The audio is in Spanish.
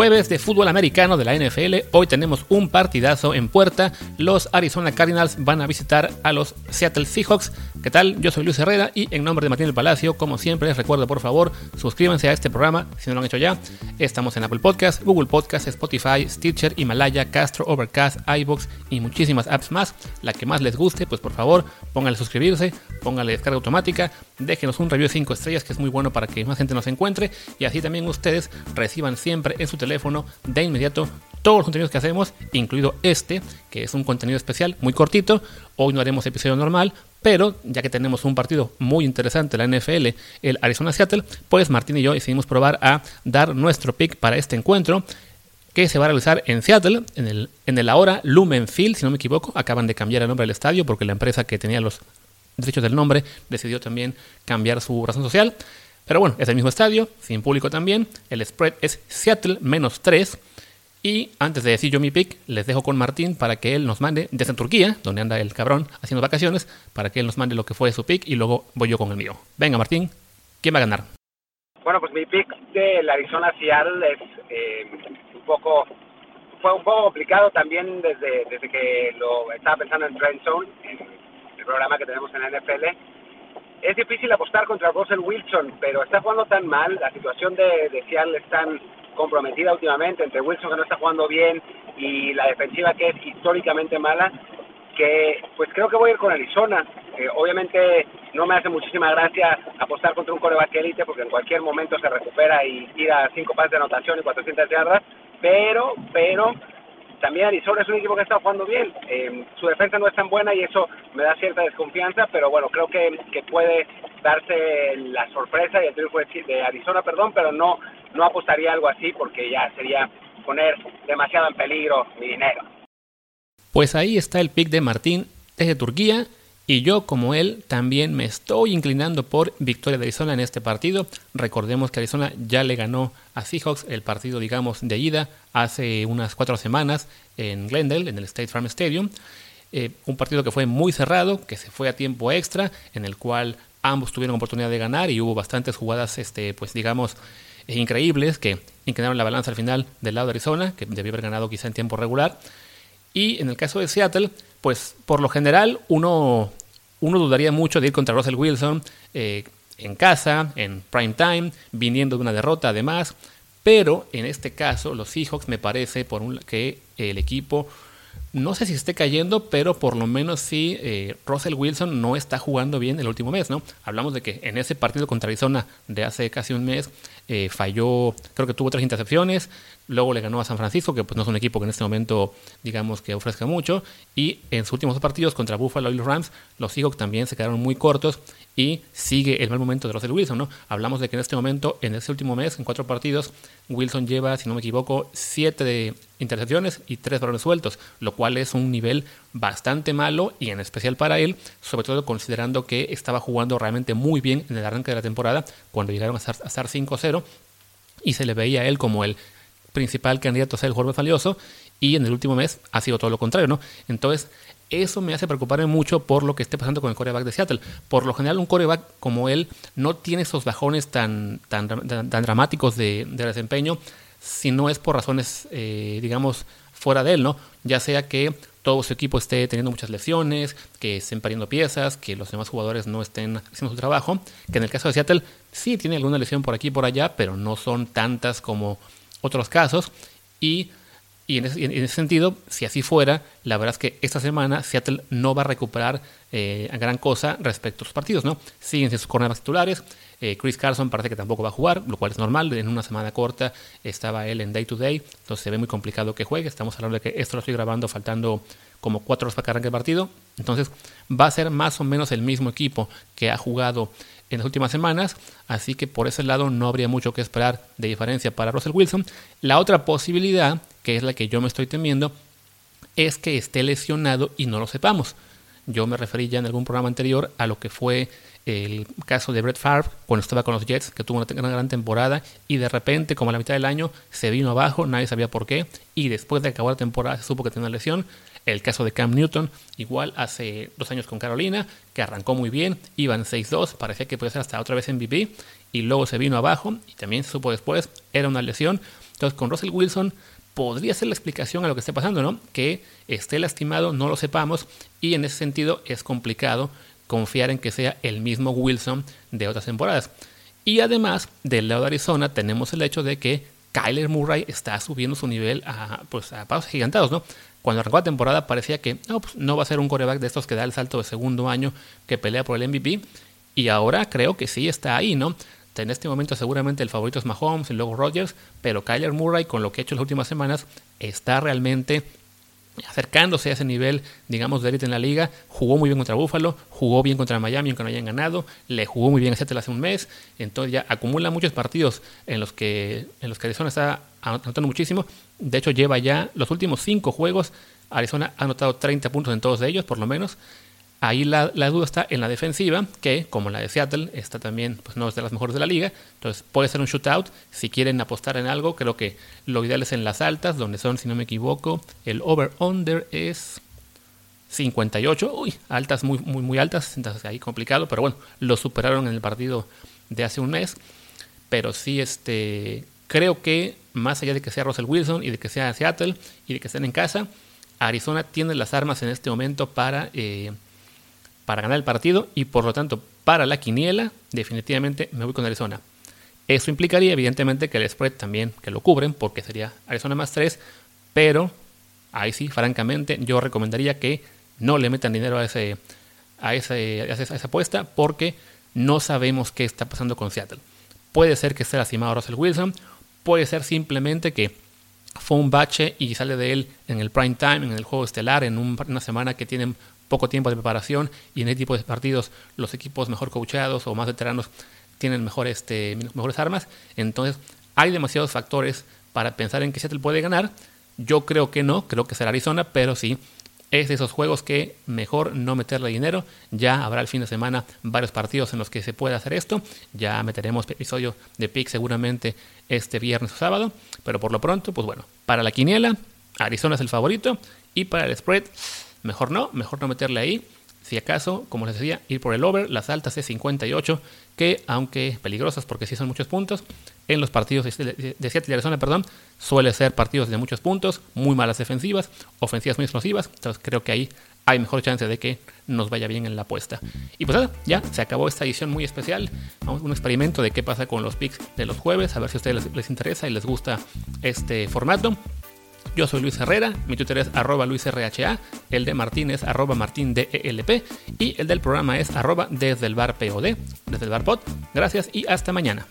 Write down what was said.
jueves de fútbol americano de la NFL. Hoy tenemos un partidazo en puerta. Los Arizona Cardinals van a visitar a los Seattle Seahawks. ¿Qué tal? Yo soy Luis Herrera y en nombre de Martín del Palacio, como siempre, les recuerdo por favor, suscríbanse a este programa si no lo han hecho ya. Estamos en Apple Podcast, Google Podcast, Spotify, Stitcher, Himalaya, Castro, Overcast, iBox y muchísimas apps más. La que más les guste, pues por favor, pónganle suscribirse, pónganle descarga automática, déjenos un review de 5 estrellas que es muy bueno para que más gente nos encuentre y así también ustedes reciban siempre en su teléfono de inmediato todos los contenidos que hacemos, incluido este, que es un contenido especial muy cortito. Hoy no haremos episodio normal, pero ya que tenemos un partido muy interesante, la NFL, el Arizona Seattle, pues Martín y yo decidimos probar a dar nuestro pick para este encuentro que se va a realizar en Seattle, en el, en el ahora Lumen Field, si no me equivoco. Acaban de cambiar el nombre del estadio porque la empresa que tenía los derechos del nombre decidió también cambiar su razón social. Pero bueno, es el mismo estadio, sin público también. El spread es Seattle menos 3. Y antes de decir yo mi pick, les dejo con Martín para que él nos mande desde Turquía, donde anda el cabrón haciendo vacaciones, para que él nos mande lo que fue su pick y luego voy yo con el mío. Venga Martín, ¿quién va a ganar? Bueno, pues mi pick del Arizona Seattle es eh, un poco fue un poco complicado también desde, desde que lo estaba pensando en Trend Zone, en el programa que tenemos en la NFL es difícil apostar contra Russell Wilson, pero está jugando tan mal, la situación de, de Seattle es tan comprometida últimamente entre Wilson que no está jugando bien y la defensiva que es históricamente mala, que pues creo que voy a ir con Arizona. Eh, obviamente no me hace muchísima gracia apostar contra un coreback élite porque en cualquier momento se recupera y tira cinco pases de anotación y 400 yardas, pero, pero también Arizona es un equipo que está jugando bien. Eh, su defensa no es tan buena y eso me da cierta desconfianza, pero bueno, creo que, que puede darse la sorpresa y el triunfo de Arizona, perdón, pero no, no apostaría algo así porque ya sería poner demasiado en peligro mi dinero. Pues ahí está el pick de Martín desde Turquía. Y yo, como él, también me estoy inclinando por victoria de Arizona en este partido. Recordemos que Arizona ya le ganó a Seahawks el partido, digamos, de ida hace unas cuatro semanas en Glendale, en el State Farm Stadium. Eh, un partido que fue muy cerrado, que se fue a tiempo extra, en el cual ambos tuvieron oportunidad de ganar y hubo bastantes jugadas, este, pues digamos, increíbles que inclinaron la balanza al final del lado de Arizona, que debió haber ganado quizá en tiempo regular. Y en el caso de Seattle, pues por lo general uno uno dudaría mucho de ir contra Russell Wilson eh, en casa, en prime time, viniendo de una derrota además. Pero en este caso, los Seahawks me parece por un, que el equipo, no sé si esté cayendo, pero por lo menos sí, eh, Russell Wilson no está jugando bien el último mes, ¿no? Hablamos de que en ese partido contra Arizona de hace casi un mes, eh, falló, creo que tuvo tres intercepciones, luego le ganó a San Francisco, que pues no es un equipo que en este momento digamos que ofrezca mucho, y en sus últimos dos partidos contra Buffalo y los Rams, los Seahawks también se quedaron muy cortos y sigue el mal momento de Russell Wilson, ¿no? Hablamos de que en este momento, en este último mes, en cuatro partidos, Wilson lleva, si no me equivoco, siete intercepciones y tres balones sueltos, lo cual es un nivel bastante malo y en especial para él, sobre todo considerando que estaba jugando realmente muy bien en el arranque de la temporada, cuando llegaron a estar, estar 5-0 y se le veía a él como el principal candidato a ser el jugador más valioso y en el último mes ha sido todo lo contrario, ¿no? Entonces, eso me hace preocuparme mucho por lo que esté pasando con el coreback de Seattle. Por lo general, un coreback como él no tiene esos bajones tan, tan, tan, dramáticos de, desempeño si no es por razones, eh, digamos, fuera de él, ¿no? Ya sea que todo su equipo esté teniendo muchas lesiones, que estén pariendo piezas, que los demás jugadores no estén haciendo su trabajo, que en el caso de Seattle sí tiene alguna lesión por aquí y por allá, pero no son tantas como otros casos. Y, en, ese, sentido, si así fuera, la verdad es que esta semana Seattle no va a recuperar eh, gran cosa respecto a sus partidos, ¿no? Siguen sus cornerbacks titulares. Eh, Chris Carson parece que tampoco va a jugar, lo cual es normal. En una semana corta estaba él en day to day, entonces se ve muy complicado que juegue. Estamos hablando de que esto lo estoy grabando faltando como cuatro horas para que arranque el partido. Entonces va a ser más o menos el mismo equipo que ha jugado en las últimas semanas, así que por ese lado no habría mucho que esperar de diferencia para Russell Wilson. La otra posibilidad, que es la que yo me estoy temiendo, es que esté lesionado y no lo sepamos. Yo me referí ya en algún programa anterior a lo que fue el caso de Brett Favre cuando estaba con los Jets, que tuvo una, gran temporada y de repente, como a la mitad del año, se vino abajo, nadie sabía por qué, y después de acabar la temporada se supo que tenía una lesión. El caso de Cam Newton, igual hace dos años con Carolina, que arrancó muy bien, iban 6-2, parecía que podía ser hasta otra vez MVP, y luego se vino abajo, y también se supo después, era una lesión. Entonces con Russell Wilson podría ser la explicación a lo que esté pasando, ¿no? Que esté lastimado, no lo sepamos, y en ese sentido es complicado confiar en que sea el mismo Wilson de otras temporadas. Y además, del lado de Arizona tenemos el hecho de que Kyler Murray está subiendo su nivel a, pues, a pasos gigantados, ¿no? Cuando arrancó la temporada parecía que no, pues, no va a ser un coreback de estos que da el salto de segundo año que pelea por el MVP. Y ahora creo que sí está ahí, ¿no? En este momento seguramente el favorito es Mahomes y luego Rodgers, pero Kyler Murray con lo que ha hecho las últimas semanas está realmente acercándose a ese nivel, digamos, de élite en la liga. Jugó muy bien contra Buffalo, jugó bien contra Miami, aunque no hayan ganado, le jugó muy bien a Seattle hace un mes, entonces ya acumula muchos partidos en los que, en los que Arizona está anotando muchísimo. De hecho, lleva ya los últimos cinco juegos, Arizona ha anotado 30 puntos en todos ellos, por lo menos. Ahí la, duda está en la defensiva, que como la de Seattle, está también, pues no es de las mejores de la liga, entonces puede ser un shootout. Si quieren apostar en algo, creo que lo ideal es en las altas, donde son, si no me equivoco, el over-under es 58, uy, altas muy, muy, altas, entonces ahí complicado, pero bueno, lo superaron en el partido de hace un mes. Pero sí, este, creo que más allá de que sea Russell Wilson y de que sea Seattle y de que estén en casa, Arizona tiene las armas en este momento para... Eh, para ganar el partido y por lo tanto para la quiniela definitivamente me voy con Arizona. Eso implicaría evidentemente que el spread también que lo cubren porque sería Arizona más 3, pero ahí sí, francamente yo recomendaría que no le metan dinero a, ese, a, ese, a esa apuesta porque no sabemos qué está pasando con Seattle. Puede ser que esté lastimado Russell Wilson, puede ser simplemente que fue un bache y sale de él en el prime time, en el juego estelar, en una semana que tienen poco tiempo de preparación y en este tipo de partidos los equipos mejor coachados o más veteranos tienen este, mejores armas. Entonces hay demasiados factores para pensar en que Seattle puede ganar. Yo creo que no, creo que será Arizona, pero sí es de esos juegos que mejor no meterle dinero. Ya habrá el fin de semana varios partidos en los que se puede hacer esto. Ya meteremos episodio de pick seguramente este viernes o sábado. Pero por lo pronto, pues bueno, para la quiniela, Arizona es el favorito. Y para el spread, Mejor no, mejor no meterle ahí. Si acaso, como les decía, ir por el over, las altas es 58, que aunque peligrosas porque sí son muchos puntos, en los partidos de, Seattle y Arizona, perdón, suele ser partidos de muchos puntos, muy malas defensivas, ofensivas muy explosivas, entonces creo que ahí hay mejor chance de que nos vaya bien en la apuesta. Y pues nada, ya se acabó esta edición muy especial, un experimento de qué pasa con los picks de los jueves, a ver si a ustedes les interesa y les gusta este formato. Yo soy Luis Herrera, mi Twitter es arroba luisrha, el de Martín es arroba martindelp y el del programa es arroba desde el bar POD, desde el bar pod. Gracias y hasta mañana.